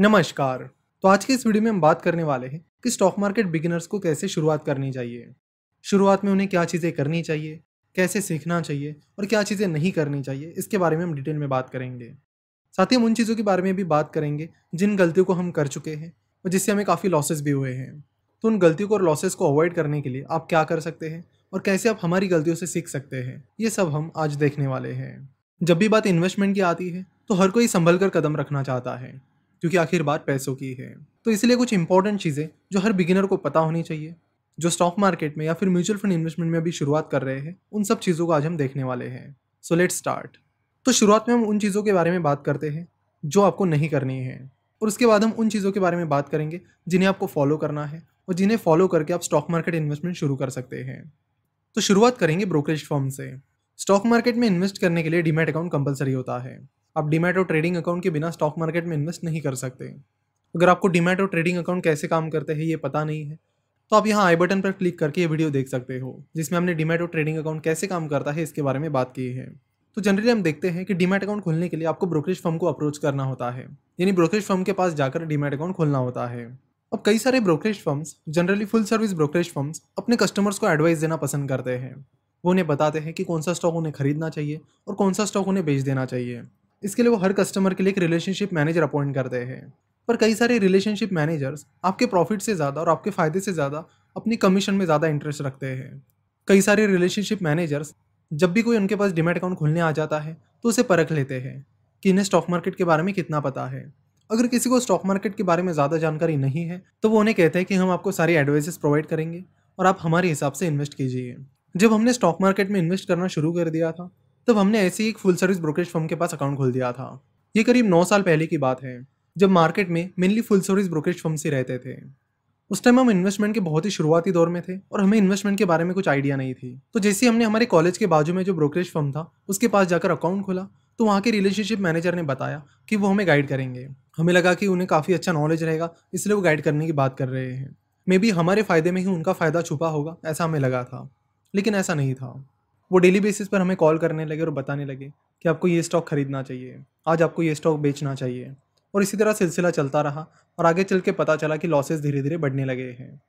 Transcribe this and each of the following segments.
नमस्कार। तो आज के इस वीडियो में हम बात करने वाले हैं कि स्टॉक मार्केट बिगिनर्स को कैसे शुरुआत करनी चाहिए। शुरुआत में उन्हें क्या चीज़ें करनी चाहिए, कैसे सीखना चाहिए और क्या चीज़ें नहीं करनी चाहिए, इसके बारे में हम डिटेल में बात करेंगे। साथ ही हम उन चीज़ों के बारे में भी बात करेंगे जिन गलतियों को हम कर चुके हैं और जिससे हमें काफ़ी लॉसेस भी हुए हैं। तो उन गलतियों को और लॉसेस को अवॉइड करने के लिए आप क्या कर सकते हैं और कैसे आप हमारी गलतियों से सीख सकते हैं, ये सब हम आज देखने वाले हैं। जब भी बात इन्वेस्टमेंट की आती है तो हर कोई संभल कर कदम रखना चाहता है। क्योंकि आखिर बात पैसों की है। तो इसलिए कुछ इंपॉर्टेंट चीज़ें जो हर बिगिनर को पता होनी चाहिए, जो स्टॉक मार्केट में या फिर म्यूचुअल फंड इन्वेस्टमेंट में अभी शुरुआत कर रहे हैं, उन सब चीज़ों को आज हम देखने वाले हैं। सो लेट स्टार्ट तो शुरुआत में हम उन चीज़ों के बारे में बात करते हैं, जो आपको नहीं करनी है। और उसके बाद हम उन चीज़ों के बारे में बात करेंगे, जिन्हें आपको फॉलो करना है और जिन्हें फॉलो करके आप स्टॉक मार्केट इन्वेस्टमेंट शुरू कर सकते हैं। तो शुरुआत करेंगे ब्रोकरेज फॉर्म से। स्टॉक मार्केट में इन्वेस्ट करने के लिए डीमैट अकाउंट कंपलसरी होता है। आप डीमैट और ट्रेडिंग अकाउंट के बिना स्टॉक मार्केट में इन्वेस्ट नहीं कर सकते। अगर आपको डीमैट और ट्रेडिंग अकाउंट कैसे काम करते हैं, ये पता नहीं है तो आप यहाँ आई बटन पर क्लिक करके ये वीडियो देख सकते हो, जिसमें हमने डीमैट और ट्रेडिंग अकाउंट कैसे काम करता है, इसके बारे में बात की है। तो जनरली हम देखते हैं कि डीमैट अकाउंट खोलने के लिए आपको ब्रोकरेज फर्म को अप्रोच करना होता है, यानी ब्रोकरेज फर्म के पास जाकर डीमैट अकाउंट खोलना होता है। अब कई सारे brokerage firms generally full service brokerage firms अपने कस्टमर्स को एडवाइस देना पसंद करते हैं। वो उन्हें बताते हैं कि कौन सा स्टॉक उन्हें खरीदना चाहिए और कौन सा स्टॉक उन्हें बेच देना चाहिए। इसके लिए वो हर कस्टमर के लिए एक रिलेशनशिप मैनेजर अपॉइंट करते हैं। पर कई सारे रिलेशनशिप मैनेजर्स आपके प्रॉफिट से ज़्यादा और आपके फ़ायदे से ज़्यादा अपनी कमीशन में ज़्यादा इंटरेस्ट रखते हैं। कई सारे रिलेशनशिप मैनेजर्स जब भी कोई उनके पास डिमेट अकाउंट खोलने आ जाता है तो उसे परख लेते हैं कि इन्हें स्टॉक मार्केट के बारे में कितना पता है। अगर किसी को स्टॉक मार्केट के बारे में ज़्यादा जानकारी नहीं है तो वो उन्हें कहते हैं कि हम आपको सारी एडवाइजेस प्रोवाइड करेंगे और आप हमारे हिसाब से इन्वेस्ट कीजिए। जब हमने स्टॉक मार्केट में इन्वेस्ट करना शुरू कर दिया था तब हमने ऐसे एक फुल सर्विस ब्रोकरेज फर्म के पास अकाउंट खोल दिया था। ये करीब नौ साल पहले की बात है, जब मार्केट में mainly full service brokerage firm से रहते थे। उस टाइम हम इन्वेस्टमेंट के बहुत ही शुरुआती दौर में थे और हमें इन्वेस्टमेंट के बारे में कुछ आइडिया नहीं थी। तो जैसे हमने हमारे कॉलेज के बाजू में जो ब्रोकरेज फर्म था, उसके पास जाकर अकाउंट खोला तो वहाँ के रिलेशनशिप मैनेजर ने बताया कि वो हमें गाइड करेंगे। हमें लगा कि उन्हें काफ़ी अच्छा नॉलेज रहेगा, इसलिए वो गाइड करने की बात कर रहे हैं। मे बी हमारे फ़ायदे में ही उनका फ़ायदा छुपा होगा, ऐसा हमें लगा था। लेकिन ऐसा नहीं था। वो डेली बेसिस पर हमें कॉल करने लगे और बताने लगे कि आपको ये स्टॉक खरीदना चाहिए, आज आपको ये स्टॉक बेचना चाहिए। और इसी तरह सिलसिला चलता रहा और आगे चल के पता चला कि लॉसेज धीरे धीरे बढ़ने लगे हैं।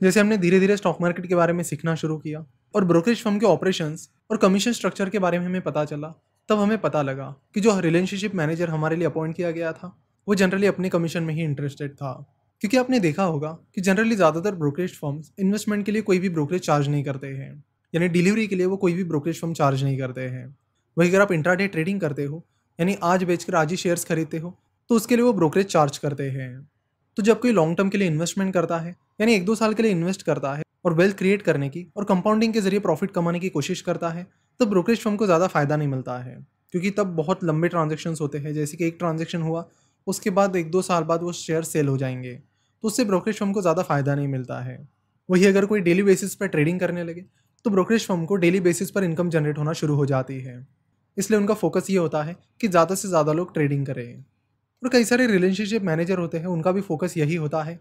जैसे हमने धीरे धीरे स्टॉक मार्केट के बारे में सीखना शुरू किया और ब्रोकरेज फर्म के ऑपरेशंस और कमीशन स्ट्रक्चर के बारे में हमें पता चला, तब हमें पता लगा कि जो रिलेशनशिप मैनेजर हमारे लिए अपॉइंट किया गया था, वो जनरली अपने कमीशन में ही इंटरेस्टेड था। क्योंकि आपने देखा होगा कि जनरली ज़्यादातर ब्रोकरेज फर्म्स इन्वेस्टमेंट के लिए कोई भी ब्रोकरेज चार्ज नहीं करते हैं। यानी डिलीवरी के लिए वो कोई भी ब्रोकरेज फर्म चार्ज नहीं करते हैं। वही अगर आप इंट्राडे ट्रेडिंग करते हो, यानी आज बेचकर आज ही शेयर्स खरीदते हो तो उसके लिए वो ब्रोकरेज चार्ज करते हैं। तो जब कोई लॉन्ग टर्म के लिए इन्वेस्टमेंट करता है, यानी एक दो साल के लिए इन्वेस्ट करता है और वेल्थ क्रिएट करने की और कंपाउंडिंग के ज़रिए प्रॉफिट कमाने की कोशिश करता है तो ब्रोकरेज फर्म को ज़्यादा फ़ायदा नहीं मिलता है। क्योंकि तब बहुत लंबे ट्रांजेक्शन होते हैं, जैसे कि एक ट्रांजेक्शन हुआ, उसके बाद एक दो साल बाद वो शेयर सेल हो जाएँगे तो उससे ब्रोकरेज फर्म को ज़्यादा फ़ायदा नहीं मिलता है। वही अगर कोई डेली बेसिस पर ट्रेडिंग करने लगे तो ब्रोकरेज फर्म को डेली बेसिस पर इनकम जनरेट होना शुरू हो जाती है। इसलिए उनका फोकस ये होता है कि ज़्यादा से ज़्यादा लोग ट्रेडिंग करें। और कई सारे रिलेशनशिप मैनेजर होते हैं, उनका भी फोकस यही होता है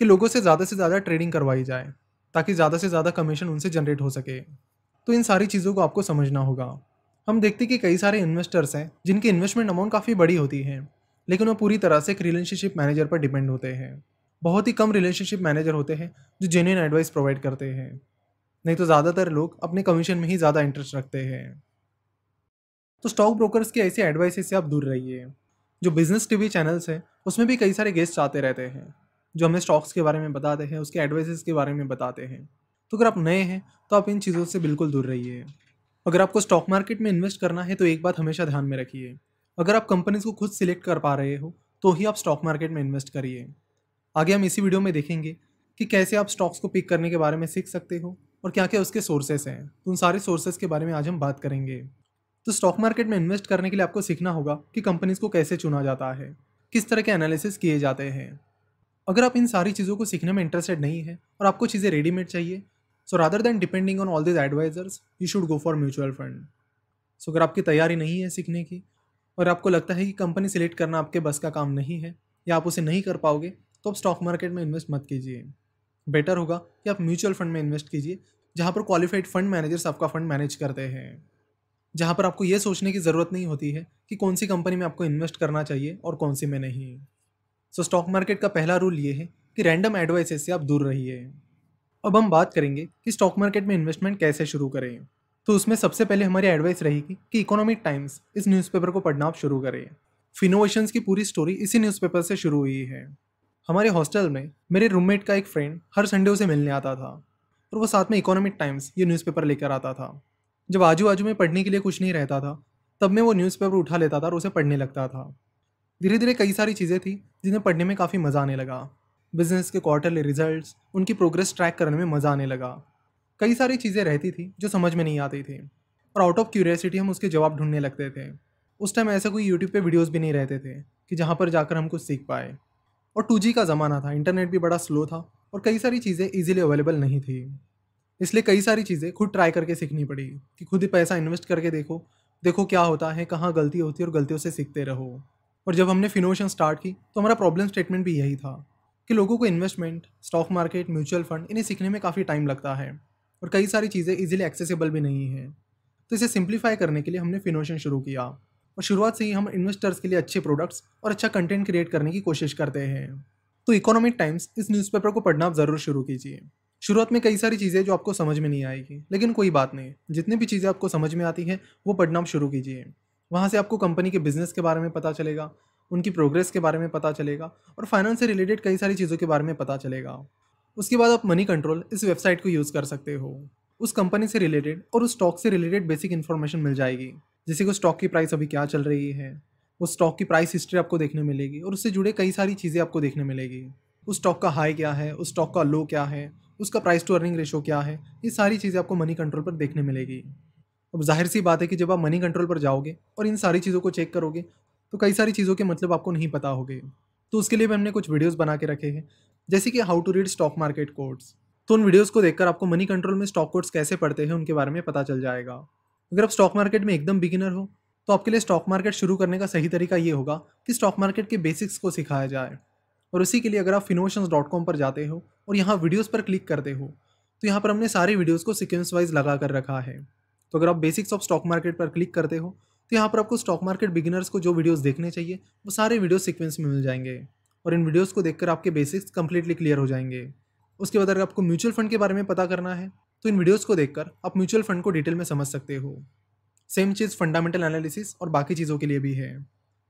कि लोगों से ज़्यादा से ज़्यादा ट्रेडिंग करवाई जाए, ताकि ज़्यादा से ज़्यादा कमीशन उनसे जनरेट हो सके। तो इन सारी चीज़ों को आपको समझना होगा। हम देखते कि कई सारे इन्वेस्टर्स हैं, जिनकी इन्वेस्टमेंट अमाउंट काफ़ी बड़ी होती है, लेकिन वो पूरी तरह से एक रिलेशनशिप मैनेजर पर डिपेंड होते हैं। बहुत ही कम रिलेशनशिप मैनेजर होते हैं, जो जेन्यून एडवाइस प्रोवाइड करते हैं। नहीं तो ज़्यादातर लोग अपने कमीशन में ही ज़्यादा इंटरेस्ट रखते हैं। तो स्टॉक ब्रोकर्स के ऐसे एडवाइस से आप दूर रहिए। जो बिज़नेस टीवी चैनल्स हैं, उसमें भी कई सारे गेस्ट आते रहते हैं, जो हमें स्टॉक्स के बारे में बताते हैं, उसके एडवाइसेस के बारे में बताते हैं। तो अगर आप नए हैं तो आप इन चीज़ों से बिल्कुल दूर रहिए। अगर आपको स्टॉक मार्केट में इन्वेस्ट करना है तो एक बात हमेशा ध्यान में रखिए। अगर आप कंपनीज़ को खुद सिलेक्ट कर पा रहे हो तो ही आप स्टॉक मार्केट में इन्वेस्ट करिए। आगे हम इसी वीडियो में देखेंगे कि कैसे आप स्टॉक्स को पिक करने के बारे में सीख सकते हो और क्या क्या उसके सोर्सेस हैं? तो उन सारे सोर्सेस के बारे में आज हम बात करेंगे। तो स्टॉक मार्केट में इन्वेस्ट करने के लिए आपको सीखना होगा कि कंपनीज़ को कैसे चुना जाता है, किस तरह के एनालिसिस किए जाते हैं। अगर आप इन सारी चीज़ों को सीखने में इंटरेस्टेड नहीं है और आपको चीज़ें रेडीमेड चाहिए so rather than depending on all these advisers you should go for mutual fund so अगर आपकी तैयारी नहीं है सीखने की और आपको लगता है कि कंपनी सिलेक्ट करना आपके बस का काम नहीं है या आप उसे नहीं कर पाओगे तो आप स्टॉक मार्केट में इन्वेस्ट मत कीजिए। बेटर होगा कि आप म्यूचुअल फंड में इन्वेस्ट कीजिए, जहाँ पर क्वालिफाइड फंड मैनेजर्स आपका फंड मैनेज करते हैं। जहाँ पर आपको ये सोचने की ज़रूरत नहीं होती है कि कौन सी कंपनी में आपको इन्वेस्ट करना चाहिए और कौन सी में नहीं। सो स्टॉक मार्केट का पहला रूल ये है कि रैंडम एडवाइसेस से आप दूर रहिए। अब हम बात करेंगे कि स्टॉक मार्केट में इन्वेस्टमेंट कैसे शुरू करें। तो उसमें सबसे पहले हमारी एडवाइस रहेगी कि इकोनॉमिक टाइम्स इस न्यूज़पेपर को पढ़ना आप शुरू करें। फिनोवेशंस की पूरी स्टोरी इसी न्यूज़पेपर से शुरू हुई है। हमारे हॉस्टल में मेरे रूममेट का एक फ्रेंड हर संडे उसे मिलने आता था और वो साथ में इकोनॉमिक टाइम्स ये न्यूज़पेपर लेकर आता था। जब आजू बाजू में पढ़ने के लिए कुछ नहीं रहता था, तब मैं वो न्यूज़पेपर उठा लेता था और उसे पढ़ने लगता था। धीरे धीरे कई सारी चीज़ें थी जिन्हें पढ़ने में काफ़ी मज़ा आने लगा। बिज़नेस के क्वार्टरली रिजल्ट्स उनकी प्रोग्रेस ट्रैक करने में मज़ा आने लगा। कई सारी चीज़ें रहती थी जो समझ में नहीं आती थी और आउट ऑफ़ क्यूरियसिटी हम उसके जवाब ढूँढने लगते थे। उस टाइम ऐसा कोई यूट्यूब पे वीडियोस भी नहीं रहते थे कि जहाँ पर जाकर हम कुछ सीख पाए। और टू का ज़माना था, इंटरनेट भी बड़ा स्लो था और कई सारी चीज़ें ईजिली अवेलेबल नहीं थी। इसलिए कई सारी चीज़ें खुद ट्राई करके सीखनी पड़ी कि खुद ही पैसा इन्वेस्ट करके देखो देखो क्या होता है, कहाँ गलती होती है और गलतियों से सीखते रहो। और जब हमने फिनोशन स्टार्ट की तो हमारा प्रॉब्लम स्टेटमेंट भी यही था कि लोगों को investment stock market mutual fund इन्हें सीखने में काफ़ी टाइम लगता है और कई सारी चीज़ें इजीली एक्सेसिबल भी नहीं है। तो इसे सिंप्लीफाई करने के लिए हमने फिनोशन शुरू किया। और शुरुआत से ही हम इन्वेस्टर्स के लिए अच्छे प्रोडक्ट्स और अच्छा कंटेंट क्रिएट करने की कोशिश करते हैं। तो इकोनॉमिक टाइम्स इस न्यूज़पेपर को पढ़ना आप ज़रूर शुरू कीजिए। शुरुआत में कई सारी चीज़ें जो आपको समझ में नहीं आएगी, लेकिन कोई बात नहीं। जितनी भी चीज़ें आपको समझ में आती हैं, वो पढ़ना आप शुरू कीजिए। वहाँ से आपको कंपनी के बिज़नेस के बारे में पता चलेगा, उनकी प्रोग्रेस के बारे में पता चलेगा और फाइनेंस से रिलेटेड कई सारी चीज़ों के बारे में पता चलेगा। उसके बाद आप मनी कंट्रोल इस वेबसाइट को यूज़ कर सकते हो। उस कंपनी से रिलेटेड और उस स्टॉक से रिलेटेड बेसिक इन्फॉर्मेशन मिल जाएगी। जैसे कि स्टॉक की प्राइस अभी क्या चल रही है, उस स्टॉक की प्राइस हिस्ट्री आपको देखने मिलेगी और उससे जुड़े कई सारी चीज़ें आपको देखने मिलेगी। उस स्टॉक का हाई क्या है, उस स्टॉक का लो क्या है, उसका प्राइस टू अर्निंग रेशो क्या है, ये सारी चीज़ें आपको मनी कंट्रोल पर देखने मिलेगी। अब ज़ाहिर सी बात है कि जब आप मनी कंट्रोल पर जाओगे और इन सारी चीज़ों को चेक करोगे तो कई सारी चीज़ों के मतलब आपको नहीं पता होगे। तो उसके लिए भी हमने कुछ वीडियोज़ बना के रखे हैं, जैसे कि how to read stock market codes तो उन वीडियोज़ को देखकर आपको मनी कंट्रोल में स्टॉक कोड्स कैसे पढ़ते हैं, उनके बारे में पता चल जाएगा। अगर आप स्टॉक मार्केट में एकदम बिगिनर हो तो आपके लिए स्टॉक मार्केट शुरू करने का सही तरीका ये होगा कि स्टॉक मार्केट के बेसिक्स को सिखाया जाए। और उसी के लिए अगर आप फिनोशंस डॉट कॉम पर जाते हो और यहाँ वीडियोज़ पर क्लिक करते हो तो यहाँ पर हमने सारे वीडियोज़ को सिक्वेंस वाइज लगा कर रखा है। तो अगर आप बेसिक्स ऑफ़ स्टॉक मार्केट पर क्लिक करते हो तो यहाँ पर आपको स्टॉक मार्केट बिगिनर्स को जो वीडियोस देखने चाहिए, वो सारे वीडियो सीक्वेंस में मिल जाएँगे। और इन वीडियोस को देखकर आपके बेसिक्स कंप्लीटली क्लियर हो जाएँगे। उसके बाद अगर आपको म्यूचुअल फंड के बारे में पता करना है तो इन वीडियोस को देखकर आप म्यूचुअल फंड को डिटेल में समझ सकते हो। सेम चीज़ फंडामेंटल एनालिसिस और बाकी चीज़ों के लिए भी है।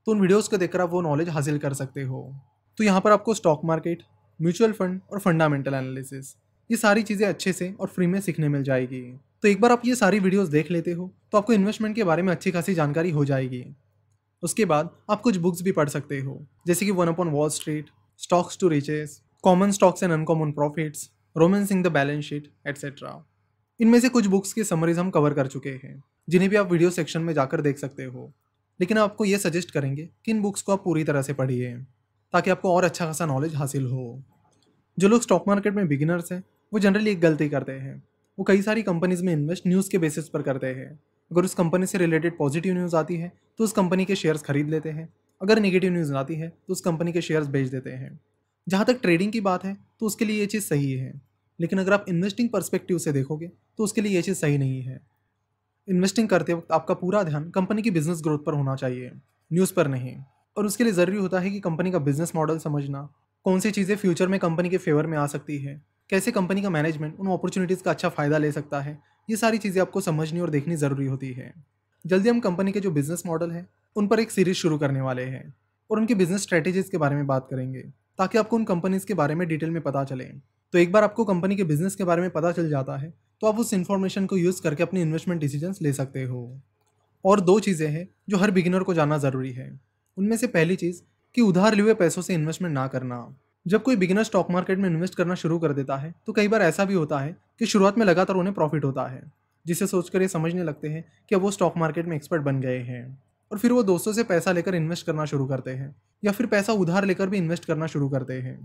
तो उन वीडियोस को देखकर आप वो नॉलेज हासिल कर सकते हो। तो यहाँ पर आपको स्टॉक मार्केट म्यूचुअल फंड और फंडामेंटल एनालिसिस ये सारी चीज़ें अच्छे से और फ्री में सीखने मिल जाएगी। तो एक बार आप ये सारी वीडियोस देख लेते हो तो आपको इन्वेस्टमेंट के बारे में अच्छी खासी जानकारी हो जाएगी। उसके बाद आप कुछ बुक्स भी पढ़ सकते हो, जैसे कि one upon Wall Street stocks to riches common stocks and uncommon profits romancing the balance sheet etcetera इनमें से कुछ बुक्स के समरीज हम कवर कर चुके हैं, जिन्हें भी आप वीडियो सेक्शन में जाकर देख सकते हो। लेकिन आपको ये सजेस्ट करेंगे कि इन बुक्स को आप पूरी तरह से पढ़िए, ताकि आपको और अच्छा खासा नॉलेज हासिल हो। जो लोग स्टॉक मार्केट में बिगिनर्स हैं, वो जनरली एक गलती करते हैं। वो कई सारी कंपनीज़ में इन्वेस्ट न्यूज़ के बेसिस पर करते हैं। अगर उस कंपनी से रिलेटेड पॉजिटिव न्यूज़ आती है तो उस कंपनी के शेयर्स खरीद लेते हैं। अगर नेगेटिव न्यूज़ आती है तो उस कंपनी के शेयर्स बेच देते हैं। जहाँ तक ट्रेडिंग की बात है तो उसके लिए ये चीज़ सही है। लेकिन अगर आप इन्वेस्टिंग परस्पेक्टिव से देखोगे तो उसके लिए ये चीज़ सही नहीं है। इन्वेस्टिंग करते वक्त आपका पूरा ध्यान कंपनी की बिज़नेस ग्रोथ पर होना चाहिए न्यूज़ पर नहीं। और उसके लिए ज़रूरी होता है कि कंपनी का बिज़नेस मॉडल समझना, कौन सी चीज़ें फ्यूचर में कंपनी के फेवर में आ सकती है, कैसे कंपनी का मैनेजमेंट उन अपॉर्चुनिटीज़ का अच्छा फ़ायदा ले सकता है, ये सारी चीज़ें आपको समझनी और देखनी ज़रूरी होती है। जल्दी हम कंपनी के जो बिज़नेस मॉडल है, उन पर एक सीरीज़ शुरू करने वाले हैं और उनकी बिज़नेस स्ट्रेटेजीज़ के बारे में बात करेंगे, ताकि आपको उन कंपनीज़ के बारे में डिटेल में पता चले। तो एक बार आपको कंपनी के बिज़नेस के बारे में पता चल जाता है तो आप उस इन्फॉर्मेशन को यूज़ करके अपनी इन्वेस्टमेंट डिसीज़न ले सकते हो। और दो चीज़ें हैं जो हर बिगिनर को जानना ज़रूरी है। उनमें से पहली चीज़ कि उधार लिए हुए पैसों से इन्वेस्टमेंट ना करना। जब कोई बिगिनर स्टॉक मार्केट में इन्वेस्ट करना शुरू कर देता है तो कई बार ऐसा भी होता है कि शुरुआत में लगातार उन्हें प्रॉफिट होता है, जिसे सोचकर ये समझने लगते हैं कि अब वो स्टॉक मार्केट में एक्सपर्ट बन गए हैं। और फिर वो दोस्तों से पैसा लेकर इन्वेस्ट करना शुरू करते हैं, या फिर पैसा उधार लेकर भी इन्वेस्ट करना शुरू करते हैं।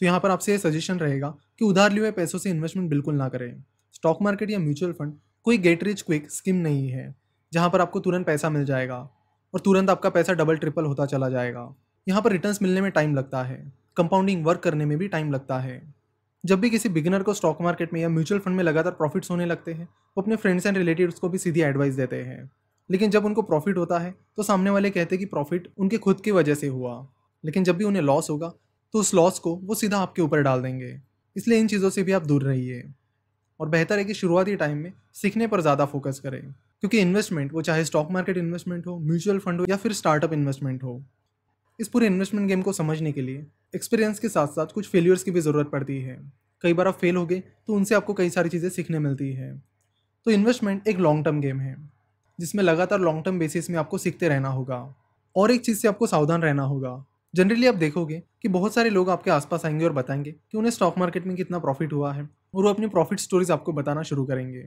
तो यहाँ पर आपसे ये सजेशन रहेगा कि उधार लिए हुए पैसों से इन्वेस्टमेंट बिल्कुल ना करें। स्टॉक मार्केट या म्यूचुअल फंड कोई गेट रिच क्विक स्कीम नहीं है, जहाँ पर आपको तुरंत पैसा मिल जाएगा और तुरंत आपका पैसा डबल ट्रिपल होता चला जाएगा। यहाँ पर रिटर्न्स मिलने में टाइम लगता है कंपाउंडिंग वर्क करने में भी टाइम लगता है। जब भी किसी बिगिनर को स्टॉक मार्केट में या म्यूचुअल फंड में लगातार प्रॉफिट्स होने लगते हैं, वो अपने फ्रेंड्स एंड रिलेटिव्स को भी सीधी एडवाइस देते हैं। लेकिन जब उनको प्रॉफिट होता है तो सामने वाले कहते हैं कि प्रॉफिट उनके खुद की वजह से हुआ। लेकिन जब भी उन्हें लॉस होगा तो उस लॉस को वो सीधा आपके ऊपर डाल देंगे। इसलिए इन चीज़ों से भी आप दूर रहिए। और बेहतर है कि शुरुआती टाइम में सीखने पर ज़्यादा फोकस करें। क्योंकि इन्वेस्टमेंट वो चाहे स्टॉक मार्केट इन्वेस्टमेंट हो म्यूचुअल फंड हो, या फिर स्टार्टअप इन्वेस्टमेंट हो, इस पूरे इन्वेस्टमेंट गेम को समझने के लिए एक्सपीरियंस के साथ साथ कुछ फेलियर्स की भी ज़रूरत पड़ती है। कई बार आप फेल हो गए तो उनसे आपको कई सारी चीज़ें सीखने मिलती है। तो इन्वेस्टमेंट एक लॉन्ग टर्म गेम है, जिसमें लगातार लॉन्ग टर्म बेसिस में आपको सीखते रहना होगा। और एक चीज़ से आपको सावधान रहना होगा जनरली आप देखोगे कि बहुत सारे लोग आपके आसपास आएँगे और बताएँगे कि उन्हें स्टॉक मार्केट में कितना प्रॉफिट हुआ है और वो अपनी प्रॉफिट स्टोरीज आपको बताना शुरू करेंगे।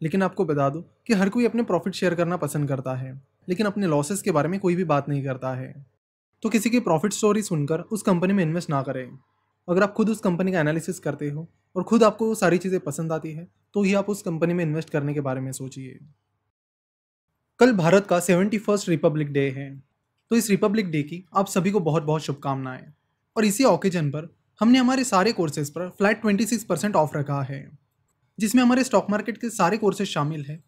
लेकिन आपको बता दो कि हर कोई अपने प्रॉफिट शेयर करना पसंद करता है, लेकिन अपने लॉसेस के बारे में कोई भी बात नहीं करता है। तो किसी की प्रॉफिट स्टोरी सुनकर उस कंपनी में इन्वेस्ट ना करें। अगर आप खुद उस कंपनी का एनालिसिस करते हो और खुद आपको वो सारी चीज़ें पसंद आती है तो ही आप उस कंपनी में इन्वेस्ट करने के बारे में सोचिए। कल भारत का सेवेंटी फ़र्स्ट रिपब्लिक डे है। तो इस रिपब्लिक डे की आप सभी को बहुत बहुत शुभकामनाएँ। और इसी ओकेजन पर हमने हमारे सारे कोर्सेज पर flat twenty six percent off रखा है, जिसमें हमारे स्टॉक मार्केट के सारे कोर्सेज शामिल है।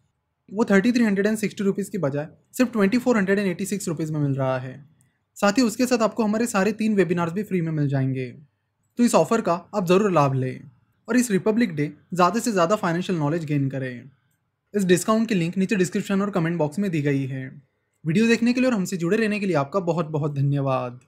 वो thirty three hundred and sixty rupees की बजाय सिर्फ़ twenty four hundred and eighty six rupees में मिल रहा है। साथ ही उसके साथ आपको हमारे सारे तीन वेबिनार्स भी फ्री में मिल जाएँगे। तो इस ऑफ़र का आप ज़रूर लाभ लें और इस रिपब्लिक डे ज़्यादा से ज़्यादा फाइनेंशियल नॉलेज गेन करें। इस डिस्काउंट की लिंक नीचे डिस्क्रिप्शन और कमेंट बॉक्स में दी गई है। वीडियो देखने के लिए और हमसे जुड़े रहने के लिए आपका बहुत बहुत धन्यवाद।